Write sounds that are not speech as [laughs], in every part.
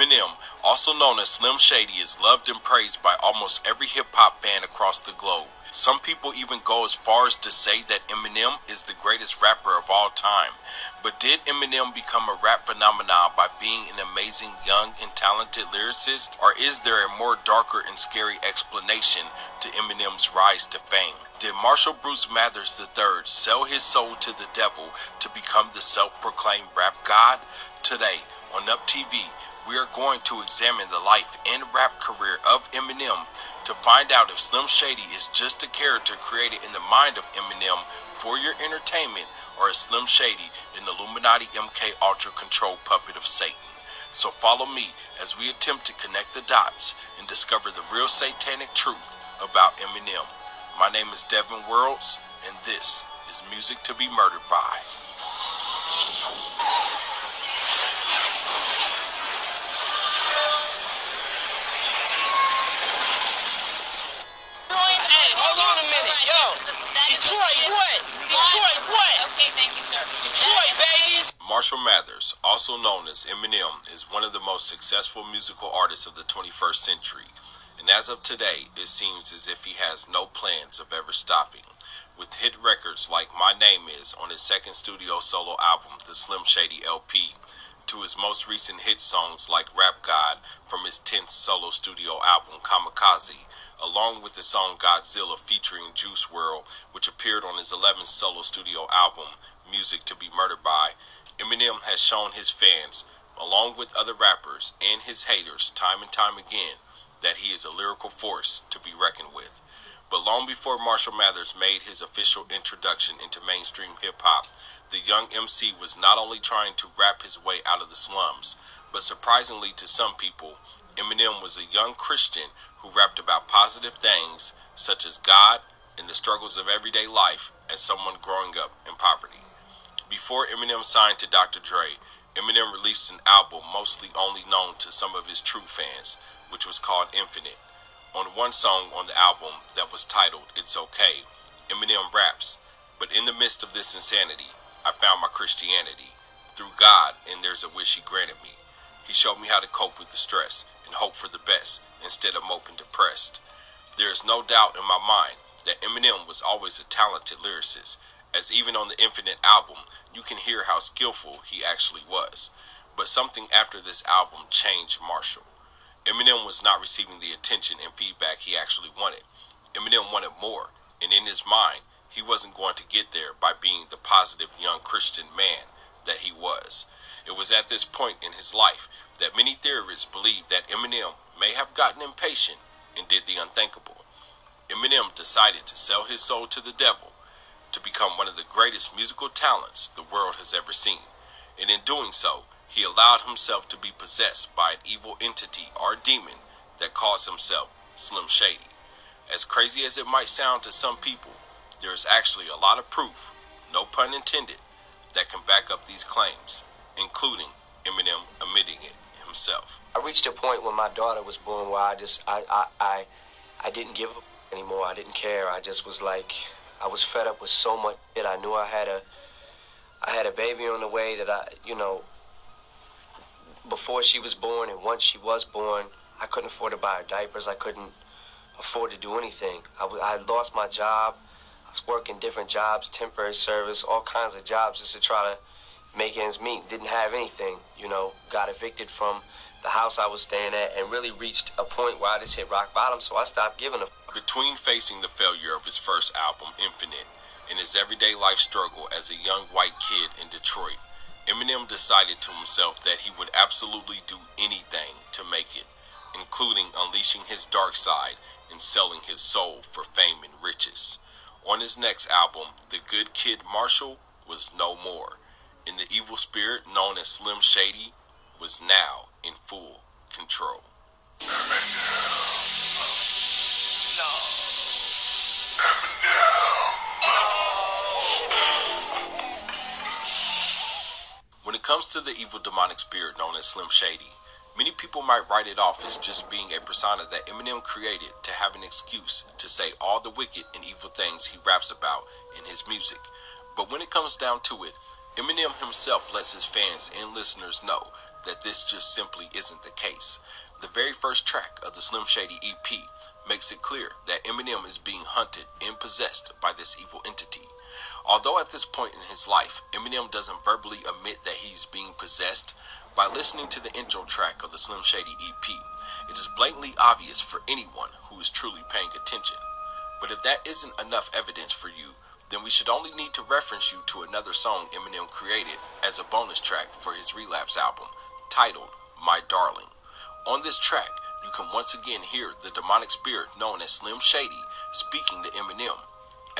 Eminem, also known as Slim Shady, is loved and praised by almost every hip hop fan across the globe. Some people even go as far as to say that Eminem is the greatest rapper of all time. But did Eminem become a rap phenomenon by being an amazing young and talented lyricist? Or is there a more darker and scary explanation to Eminem's rise to fame? Did Marshall Bruce Mathers III sell his soul to the devil to become the self proclaimed rap god? Today on Up TV, we are going to examine the life and rap career of Eminem to find out if Slim Shady is just a character created in the mind of Eminem for your entertainment or is Slim Shady an Illuminati MK Ultra control puppet of Satan. So follow me as we attempt to connect the dots and discover the real satanic truth about Eminem. My name is Devin Worlds, and this is Music to Be Murdered By. Hold on a minute, yo. Detroit, what? Detroit, what? Okay, thank you, sir. Detroit, baby. Marshall Mathers, also known as Eminem, is one of the most successful musical artists of the 21st century. And as of today, it seems as if he has no plans of ever stopping. With hit records like My Name Is on his second studio solo album, The Slim Shady LP, to his most recent hit songs like Rap God from his 10th solo studio album, Kamikaze, along with the song Godzilla featuring Juice WRLD, which appeared on his 11th solo studio album, Music to Be Murdered By, Eminem has shown his fans, along with other rappers and his haters, time and time again, that he is a lyrical force to be reckoned with. But long before Marshall Mathers made his official introduction into mainstream hip hop, the young MC was not only trying to rap his way out of the slums, but surprisingly to some people, Eminem was a young Christian who rapped about positive things such as God and the struggles of everyday life as someone growing up in poverty. Before Eminem signed to Dr. Dre, Eminem released an album mostly only known to some of his true fans, which was called Infinite. On one song on the album that was titled It's Okay, Eminem raps, But in the midst of this insanity, I found my Christianity. Through God, and there's a wish He granted me. He showed me how to cope with the stress and hope for the best instead of moping depressed. There is no doubt in my mind that Eminem was always a talented lyricist, as even on the Infinite album, you can hear how skillful he actually was. But something after this album changed Marshall. Eminem was not receiving the attention and feedback he actually wanted. Eminem wanted more, and in his mind, he wasn't going to get there by being the positive young Christian man that he was. It was at this point in his life that many theorists believe that Eminem may have gotten impatient and did the unthinkable. Eminem decided to sell his soul to the devil to become one of the greatest musical talents the world has ever seen. And in doing so, he allowed himself to be possessed by an evil entity or demon that calls himself Slim Shady. As crazy as it might sound to some people, there is actually a lot of proof, no pun intended, that can back up these claims, including Eminem admitting it himself. I reached a point when my daughter was born where I just I I I, I didn't give up anymore. I didn't care. I just was like I was fed up with so much shit. I knew I had a I had a baby on the way that I you know before she was born and once she was born, I couldn't afford to buy her diapers. I couldn't afford to do anything. I, w- I lost my job. I was working different jobs, temporary service, all kinds of jobs just to try to make ends meet. Didn't have anything, you know. Got evicted from the house I was staying at and really reached a point where I just hit rock bottom. So I stopped giving a. Between facing the failure of his first album, Infinite, and his everyday life struggle as a young white kid in Detroit, Eminem decided to himself that he would absolutely do anything to make it, including unleashing his dark side and selling his soul for fame and riches. On his next album, The Good Kid Marshall was no more, and the evil spirit known as Slim Shady was now in full control. Comes to the evil demonic spirit known as Slim Shady, many people might write it off as just being a persona that Eminem created to have an excuse to say all the wicked and evil things he raps about in his music. But when it comes down to it, Eminem himself lets his fans and listeners know that this just simply isn't the case. The very first track of the Slim Shady EP makes it clear that Eminem is being hunted and possessed by this evil entity. Although at this point in his life, Eminem doesn't verbally admit that he's being possessed, by listening to the intro track of the Slim Shady EP, it is blatantly obvious for anyone who is truly paying attention. But if that isn't enough evidence for you, then we should only need to reference you to another song Eminem created as a bonus track for his Relapse album, titled My Darling. On this track, you can once again hear the demonic spirit known as Slim Shady speaking to Eminem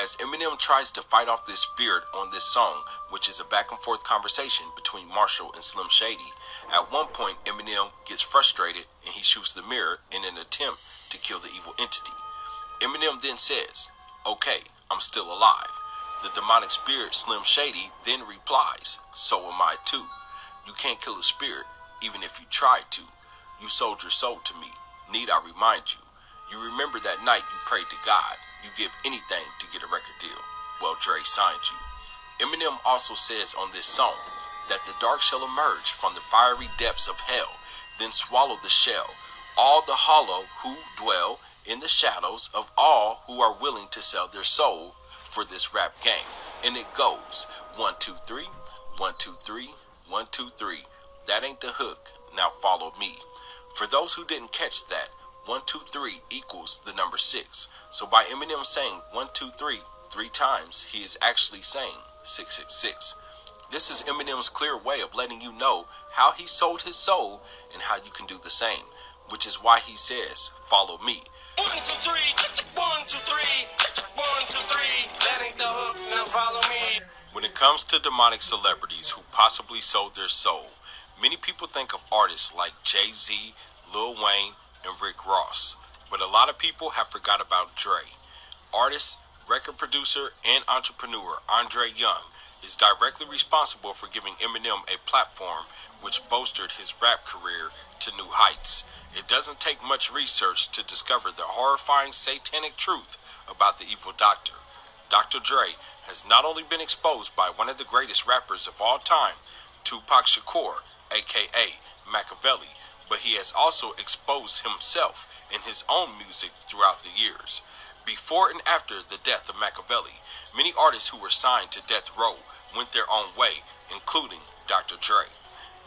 as Eminem tries to fight off this spirit on this song, which is a back and forth conversation between Marshall and Slim Shady, at one point Eminem gets frustrated and he shoots the mirror in an attempt to kill the evil entity. Eminem then says, Okay, I'm still alive. The demonic spirit Slim Shady then replies, So am I too. You can't kill a spirit, even if you tried to. You sold your soul to me. Need I remind you? You remember that night you prayed to God you give anything to get a record deal. Well, Dre signed you. Eminem also says on this song that the dark shall emerge from the fiery depths of hell, then swallow the shell, all the hollow who dwell in the shadows of all who are willing to sell their soul for this rap game. And it goes one, two, three, one, two, three, one, two, three. That ain't the hook. Now follow me. For those who didn't catch that, 1, 2, 3 equals the number 6. So by Eminem saying 1, 2, 3 three times, he is actually saying 666. This is Eminem's clear way of letting you know how he sold his soul and how you can do the same, which is why he says, Follow me. One, two, three, one, two, three, one, two, three. That ain't the hook, now follow me. When it comes to demonic celebrities who possibly sold their soul, many people think of artists like Jay Z, Lil Wayne, and Rick Ross. But a lot of people have forgot about Dre. Artist, record producer, and entrepreneur Andre Young is directly responsible for giving Eminem a platform which bolstered his rap career to new heights. It doesn't take much research to discover the horrifying satanic truth about the evil doctor. Dr. Dre has not only been exposed by one of the greatest rappers of all time, Tupac Shakur, aka Makaveli, but he has also exposed himself in his own music throughout the years. Before and after the death of Makaveli, many artists who were signed to Death Row went their own way, including Dr. Dre.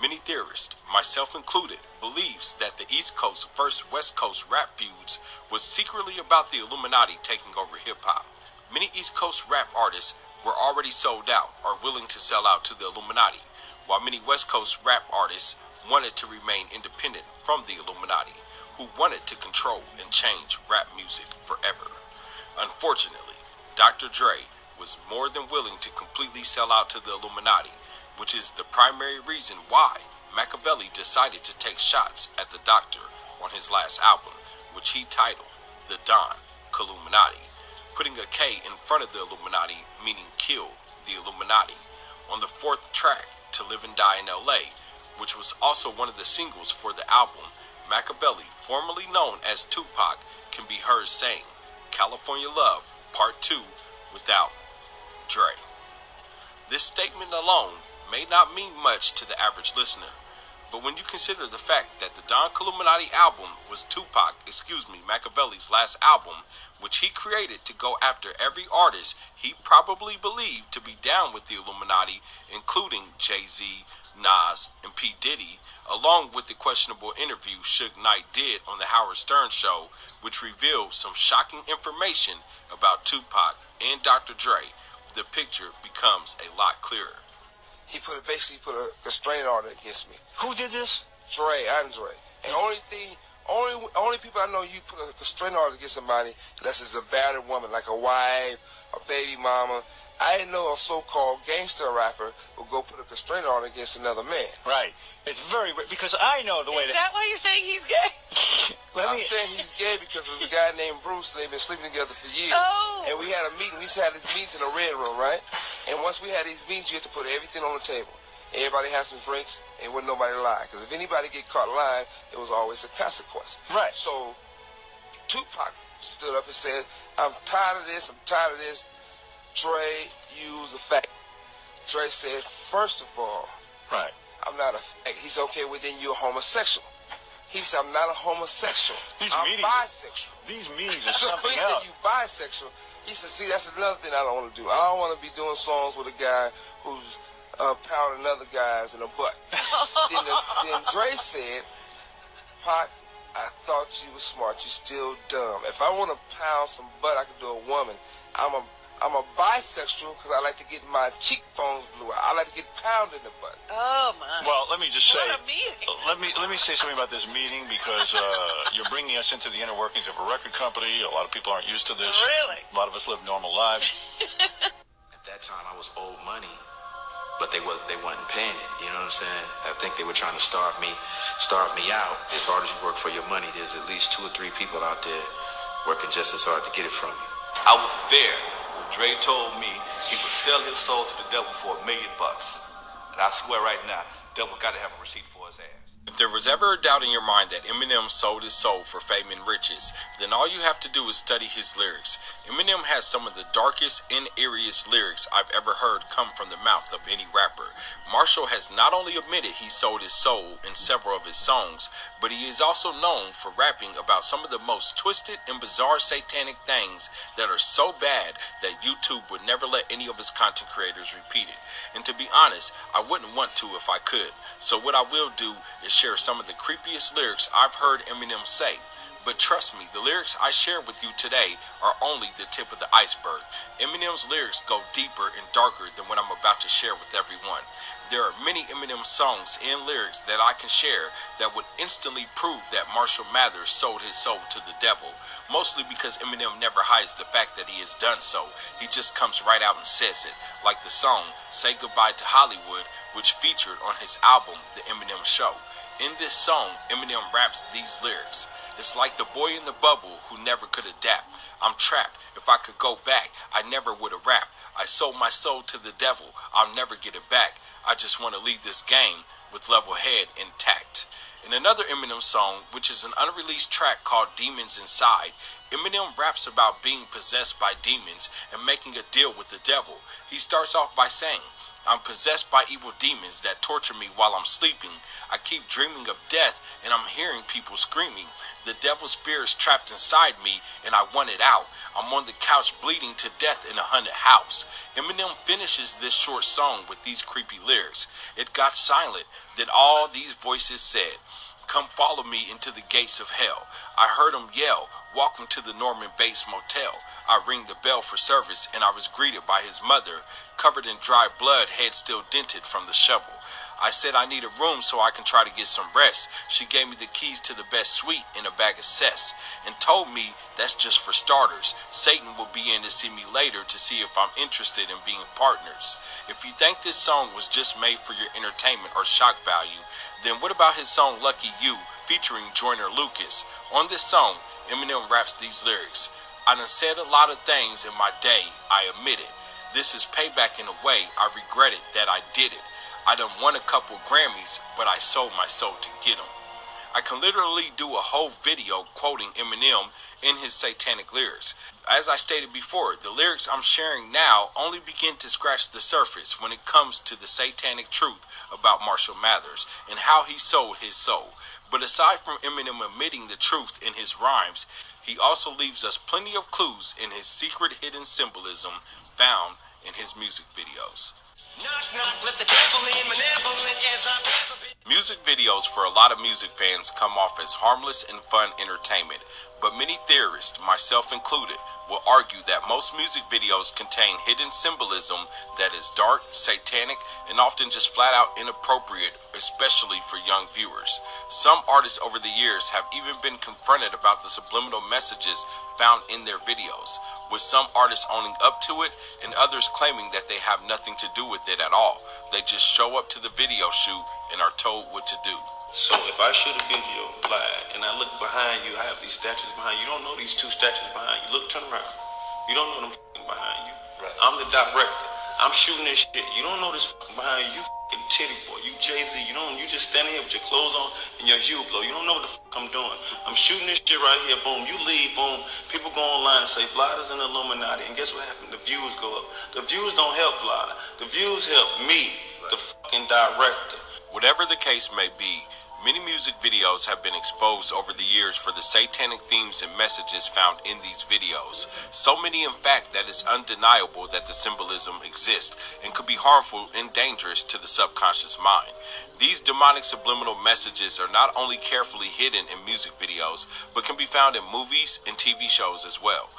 Many theorists, myself included, believes that the East Coast versus West Coast rap feuds was secretly about the Illuminati taking over hip hop. Many East Coast rap artists were already sold out or willing to sell out to the Illuminati, while many West Coast rap artists wanted to remain independent from the Illuminati, who wanted to control and change rap music forever. Unfortunately, Dr. Dre was more than willing to completely sell out to the Illuminati, which is the primary reason why Makaveli decided to take shots at the Doctor on his last album, which he titled The Don Killuminati, putting a K in front of the Illuminati, meaning kill the Illuminati. On the fourth track, To Live and Die in LA, which was also one of the singles for the album, Makaveli, formerly known as Tupac, can be heard saying, California Love, Part 2, without Dre. This statement alone may not mean much to the average listener, but when you consider the fact that the Don Killuminati album was Tupac, excuse me, Makaveli's last album, which he created to go after every artist he probably believed to be down with the Illuminati, including Jay Z, Nas, and P. Diddy, along with the questionable interview Suge Knight did on the Howard Stern show, which revealed some shocking information about Tupac and Dr. Dre, the picture becomes a lot clearer. He put basically put a constraining order against me. Who did this? Dre, Andre. And only thing, only only people I know you put a constraining order against somebody unless it's a battered woman, like a wife, a baby mama, I didn't know a so-called gangster rapper would go put a constraint on against another man. Right. It's very because I know the way. Is that why you're saying he's gay? [laughs] Let I'm me... saying he's gay because there's a guy named Bruce and they've been sleeping together for years. Oh. And we had a meeting. We used to have these meetings in a red room, right? And once we had these meetings, you had to put everything on the table. Everybody had some drinks, and wouldn't nobody lie. Because if anybody get caught lying, it was always a consequence. Right. So Tupac stood up and said, "I'm tired of this. I'm tired of this. Dre used the fact Dre said, first of all, Right. I'm not a. fag. He's okay with then you're homosexual. He said, I'm not a homosexual. These I'm meetings- bisexual. These meetings [laughs] are So something he said, else. you bisexual. He said, see, that's another thing I don't want to do. I don't want to be doing songs with a guy who's uh, pounding other guys in the butt. [laughs] then, the, then Dre said, Pac, I thought you were smart. You're still dumb. If I want to pound some butt, I can do a woman. I'm a I'm a bisexual because I like to get my cheekbones blue out. I like to get pounded in the butt. Oh my. Well, let me just say. What a meeting. Let me let me say something about this meeting because uh, [laughs] you're bringing us into the inner workings of a record company. A lot of people aren't used to this. Really? A lot of us live normal lives. [laughs] At that time, I was owed money, but they was they wasn't paying it. You know what I'm saying? I think they were trying to starve me, starve me out. As hard as you work for your money, there's at least two or three people out there working just as hard to get it from you. I was there when Dre told me he would sell his soul to the devil for a million bucks. And I swear right now, devil got to have a receipt for his ass. If there was ever a doubt in your mind that Eminem sold his soul for fame and riches, then all you have to do is study his lyrics. Eminem has some of the darkest and eeriest lyrics I've ever heard come from the mouth of any rapper. Marshall has not only admitted he sold his soul in several of his songs, but he is also known for rapping about some of the most twisted and bizarre satanic things that are so bad that YouTube would never let any of his content creators repeat it. And to be honest, I wouldn't want to if I could. So what I will do is share some of the creepiest lyrics I've heard Eminem say. But trust me, the lyrics I share with you today are only the tip of the iceberg. Eminem's lyrics go deeper and darker than what I'm about to share with everyone. There are many Eminem songs and lyrics that I can share that would instantly prove that Marshall Mathers sold his soul to the devil. Mostly because Eminem never hides the fact that he has done so. He just comes right out and says it. Like the song Say Goodbye to Hollywood, which featured on his album The Eminem Show. In this song, Eminem raps these lyrics. It's like the boy in the bubble who never could adapt. I'm trapped. If I could go back, I never would have rapped. I sold my soul to the devil. I'll never get it back. I just want to leave this game with level head intact. In another Eminem song, which is an unreleased track called Demons Inside, Eminem raps about being possessed by demons and making a deal with the devil. He starts off by saying, I'm possessed by evil demons that torture me while I'm sleeping. I keep dreaming of death and I'm hearing people screaming. The devil's spirit's trapped inside me and I want it out. I'm on the couch bleeding to death in a haunted house. Eminem finishes this short song with these creepy lyrics. It got silent. Then all these voices said, Come follow me into the gates of hell. I heard him yell, Welcome to the Norman Bates Motel. I ring the bell for service, and I was greeted by his mother, covered in dry blood, head still dented from the shovel. I said I need a room so I can try to get some rest. She gave me the keys to the best suite in a bag of cess and told me that's just for starters. Satan will be in to see me later to see if I'm interested in being partners. If you think this song was just made for your entertainment or shock value, then what about his song Lucky You featuring Joyner Lucas? On this song, Eminem raps these lyrics. I done said a lot of things in my day, I admit it. This is payback in a way I regret it that I did it. I done won a couple Grammys, but I sold my soul to get 'em. I can literally do a whole video quoting Eminem in his satanic lyrics. As I stated before, the lyrics I'm sharing now only begin to scratch the surface when it comes to the satanic truth about Marshall Mathers and how he sold his soul. But aside from Eminem admitting the truth in his rhymes, he also leaves us plenty of clues in his secret hidden symbolism found in his music videos. Knock, knock, let the devil in, malevolent as I've ever been. Music videos for a lot of music fans come off as harmless and fun entertainment, but many theorists, myself included, will argue that most music videos contain hidden symbolism that is dark, satanic, and often just flat out inappropriate, especially for young viewers. Some artists over the years have even been confronted about the subliminal messages found in their videos, with some artists owning up to it and others claiming that they have nothing to do with it at all. They just show up to the video shoot and are told what to do. So if I shoot a video live and I look behind you, I have these statues behind you. You don't know these two statues behind you. Look, turn around. You don't know them f***ing behind you. Right. I'm the director. I'm shooting this shit. You don't know this behind you, fucking titty boy. You Jay Z. You don't. You just standing here with your clothes on and your hue blow. You don't know what the fuck I'm doing. I'm shooting this shit right here. Boom. You leave. Boom. People go online and say Vlada's an Illuminati. And guess what happened? The views go up. The views don't help Vlada. The views help me, the fucking director. Whatever the case may be, many music videos have been exposed over the years for the satanic themes and messages found in these videos. So many, in fact, that it's undeniable that the symbolism exists and could be harmful and dangerous to the subconscious mind. These demonic subliminal messages are not only carefully hidden in music videos, but can be found in movies and TV shows as well.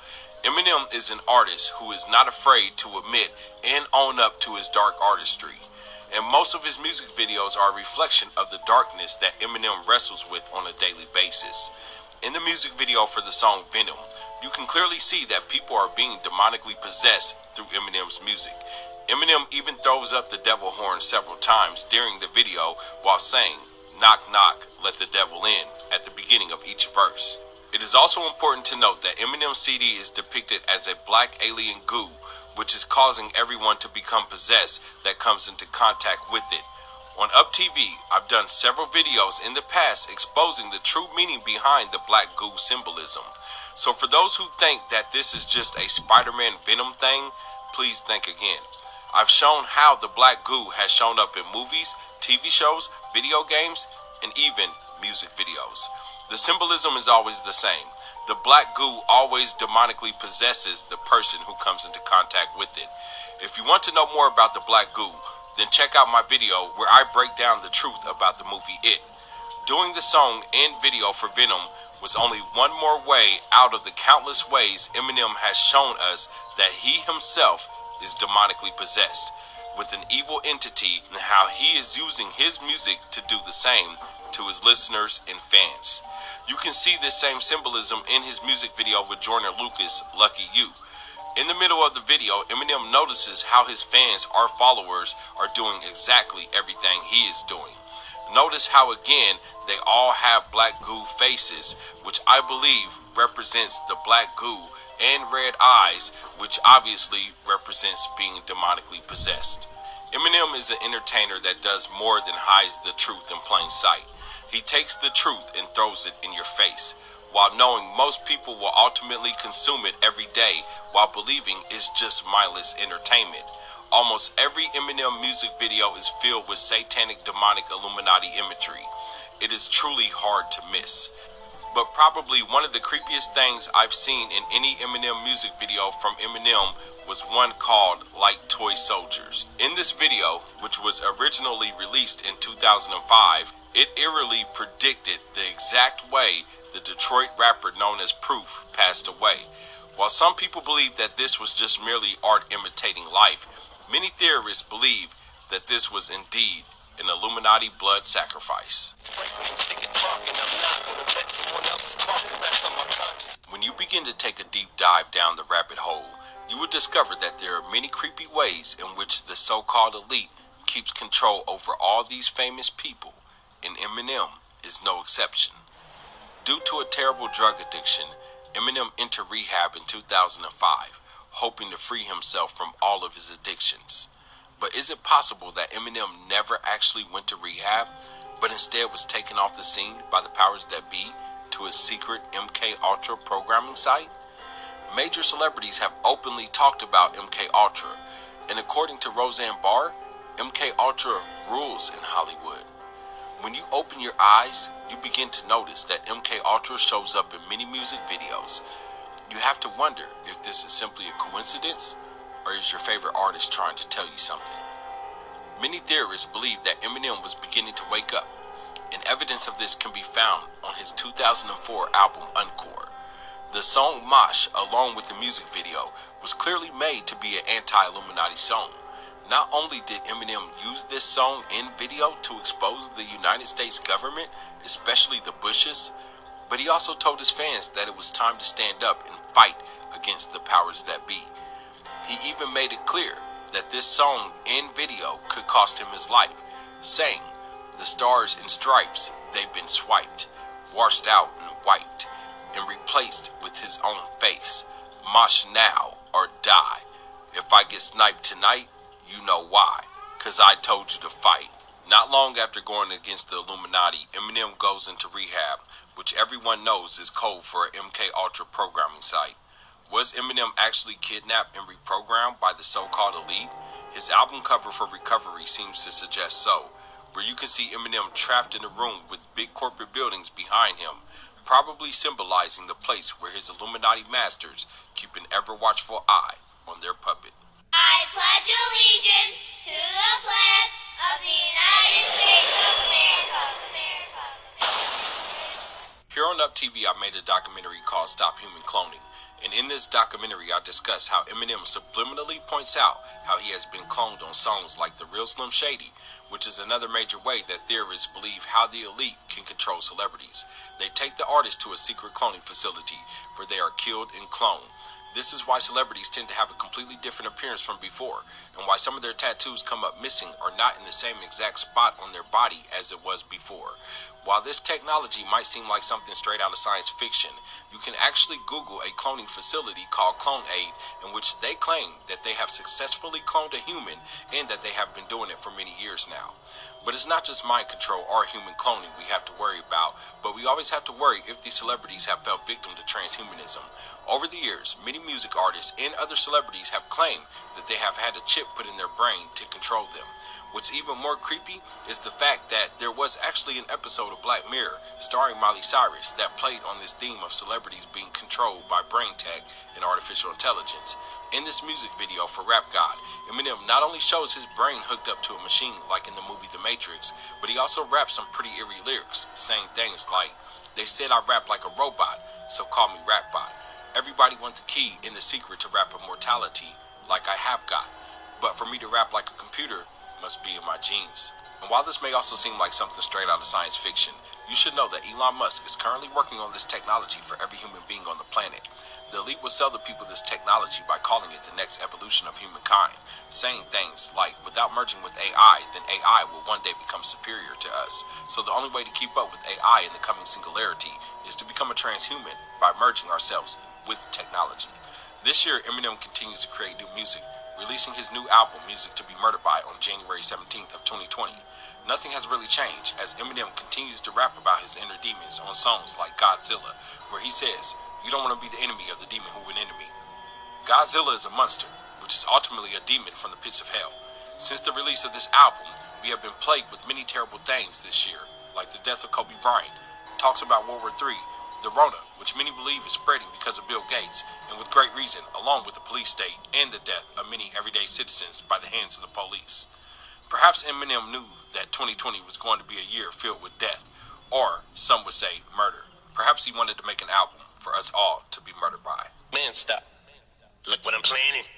Eminem is an artist who is not afraid to admit and own up to his dark artistry and most of his music videos are a reflection of the darkness that Eminem wrestles with on a daily basis. In the music video for the song Venom, you can clearly see that people are being demonically possessed through Eminem's music. Eminem even throws up the devil horn several times during the video while saying, Knock, knock, let the devil in, at the beginning of each verse. It is also important to note that Eminem's CD is depicted as a black alien goo which is causing everyone to become possessed that comes into contact with it. On Up TV, I've done several videos in the past exposing the true meaning behind the black goo symbolism. So for those who think that this is just a Spider-Man Venom thing, please think again. I've shown how the black goo has shown up in movies, TV shows, video games, and even music videos. The symbolism is always the same. The black goo always demonically possesses the person who comes into contact with it. If you want to know more about the black goo, then check out my video where I break down the truth about the movie It. Doing the song and video for Venom was only one more way out of the countless ways Eminem has shown us that he himself is demonically possessed with an evil entity and how he is using his music to do the same to his listeners and fans. You can see this same symbolism in his music video with Joyner Lucas, Lucky You. In the middle of the video, Eminem notices how his fans or followers are doing exactly everything he is doing. Notice how again they all have black goo faces, which I believe represents the black goo, and red eyes, which obviously represents being demonically possessed. Eminem is an entertainer that does more than hides the truth in plain sight. He takes the truth and throws it in your face, while knowing most people will ultimately consume it every day while believing it's just mindless entertainment. Almost every Eminem music video is filled with satanic demonic Illuminati imagery. It is truly hard to miss. But probably one of the creepiest things I've seen in any Eminem music video from Eminem was one called Like Toy Soldiers. In this video, which was originally released in 2005, it eerily predicted the exact way the Detroit rapper known as Proof passed away. While some people believe that this was just merely art imitating life, many theorists believe that this was indeed an Illuminati blood sacrifice. When you begin to take a deep dive down the rabbit hole, you will discover that there are many creepy ways in which the so called elite keeps control over all these famous people and Eminem is no exception. Due to a terrible drug addiction, Eminem entered rehab in 2005, hoping to free himself from all of his addictions. But is it possible that Eminem never actually went to rehab, but instead was taken off the scene by the powers that be to a secret MK Ultra programming site? Major celebrities have openly talked about MK Ultra, and according to Roseanne Barr, MK Ultra rules in Hollywood. When you open your eyes, you begin to notice that MK Ultra shows up in many music videos. You have to wonder if this is simply a coincidence or is your favorite artist trying to tell you something. Many theorists believe that Eminem was beginning to wake up, and evidence of this can be found on his 2004 album Encore. The song Mosh, along with the music video, was clearly made to be an anti Illuminati song. Not only did Eminem use this song in video to expose the United States government, especially the Bushes, but he also told his fans that it was time to stand up and fight against the powers that be. He even made it clear that this song and video could cost him his life, saying, The stars and stripes, they've been swiped, washed out and wiped, and replaced with his own face. Mosh now or die. If I get sniped tonight, You know why. Cause I told you to fight. Not long after going against the Illuminati, Eminem goes into rehab, which everyone knows is code for a MK Ultra programming site. Was Eminem actually kidnapped and reprogrammed by the so-called elite? His album cover for Recovery seems to suggest so, where you can see Eminem trapped in a room with big corporate buildings behind him, probably symbolizing the place where his Illuminati masters keep an ever watchful eye on their puppet. I pledge allegiance to the flag of the United States of America. Here on Up TV, I made a documentary called Stop Human Cloning. And in this documentary, I discuss how Eminem subliminally points out how he has been cloned on songs like The Real Slim Shady, which is another major way that theorists believe how the elite can control celebrities. They take the artist to a secret cloning facility where they are killed and cloned. This is why celebrities tend to have a completely different appearance from before, and why some of their tattoos come up missing or not in the same exact spot on their body as it was before. While this technology might seem like something straight out of science fiction, you can actually Google a cloning facility called Clonaid, in which they claim that they have successfully cloned a human and that they have been doing it for many years now. But it's not just mind control or human cloning we have to worry about, but we always have to worry if these celebrities have fell victim to transhumanism. Over the years, many music artists and other celebrities have claimed that they have had a chip put in their brain to control them. What's even more creepy is the fact that there was actually an episode of Black Mirror starring Miley Cyrus that played on this theme of celebrities being controlled by brain tech and artificial intelligence. In this music video for Rap God, Eminem not only shows his brain hooked up to a machine like in the movie The Matrix, but he also raps some pretty eerie lyrics, saying things like, They said I rap like a robot, so call me Rapbot. Everybody wants the key in the secret to rap immortality, like I have got. But for me to rap like a computer must be in my genes. And while this may also seem like something straight out of science fiction, you should know that Elon Musk is currently working on this technology for every human being on the planet. The elite will sell the people this technology by calling it the next evolution of humankind, saying things like, without merging with AI, then AI will one day become superior to us. So the only way to keep up with AI in the coming singularity is to become a transhuman by merging ourselves with technology. This year, Eminem continues to create new music, releasing his new album, Music to Be Murdered By, on January 17th of 2020. Nothing has really changed as Eminem continues to rap about his inner demons on songs like Godzilla, where he says, You don't want to be the enemy of the demon who would enemy. Godzilla is a monster, which is ultimately a demon from the pits of hell. Since the release of this album, we have been plagued with many terrible things this year, like the death of Kobe Bryant, talks about World War III, the Rona, which many believe is spreading because of Bill Gates, and with great reason, along with the police state and the death of many everyday citizens by the hands of the police. Perhaps Eminem knew that 2020 was going to be a year filled with death, or some would say murder. Perhaps he wanted to make an album for us all to be murdered by. Man, stop. Look what I'm planning.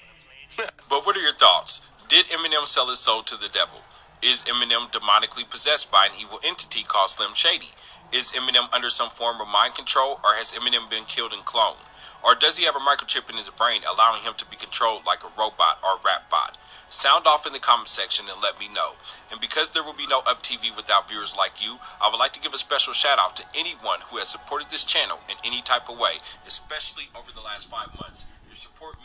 [laughs] But what are your thoughts? Did Eminem sell his soul to the devil? Is Eminem demonically possessed by an evil entity called Slim Shady? Is Eminem under some form of mind control, or has Eminem been killed and cloned? Or does he have a microchip in his brain allowing him to be controlled like a robot or rap bot? Sound off in the comment section and let me know. And because there will be no Up TV without viewers like you, I would like to give a special shout out to anyone who has supported this channel in any type of way, especially over the last five months. Your support means